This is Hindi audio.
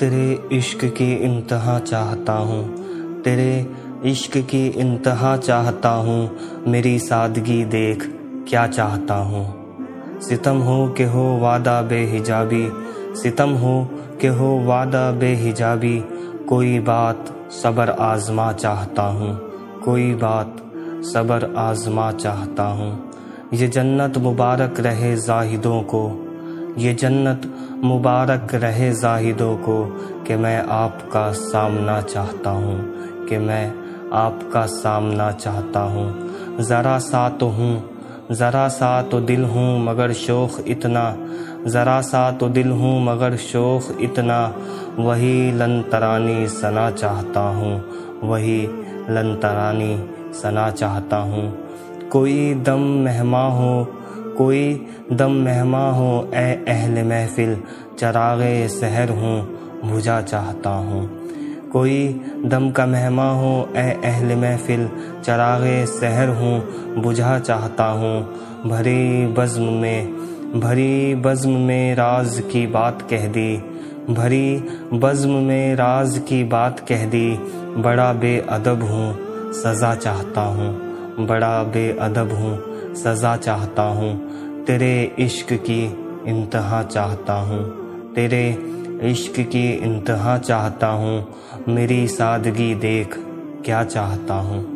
तेरे इश्क की इंतहा चाहता हूँ, तेरे इश्क की इंतहा चाहता हूँ, मेरी सादगी देख क्या चाहता हूँ। सितम हो के हो वादा बेहिजाबी, सितम हो के हो वादा बेहिजाबी, कोई बात सबर आजमा चाहता हूँ, कोई बात सबर आजमा चाहता हूँ। ये जन्नत मुबारक रहे जाहिदों को ये जन्नत मुबारक रहे जाहिदों को कि मैं आपका सामना चाहता हूँ, कि मैं आपका सामना चाहता हूँ। ज़रा सा तो हूँ, ज़रा सा तो दिल हूँ मगर शोख इतना, ज़रा सा तो दिल हूँ मगर शोख इतना। वही लन तरानी सना चाहता हूँ, वही लन तरानी सना चाहता हूँ। कोई दम मेहमा हो कोई दम मेहमा हो ए अहल महफिल, चरागे सहर हूँ बुझा चाहता हूँ। कोई दम का मेहमा हो ए अहल महफिल, चरागे सहर हूँ, बुझा चाहता हूँ। भरी बज़्म में, भरी बज़म में राज की बात कह दी। भरी बज़्म में राज की बात कह दी। बड़ा बेअदब हूँ, सज़ा चाहता हूँ। बड़ा बेअदब हूँ सज़ा चाहता हूँ। तेरे इश्क की इंतहा चाहता हूँ। तेरे इश्क की इंतहा चाहता हूँ। मेरी सादगी देख क्या चाहता हूँ।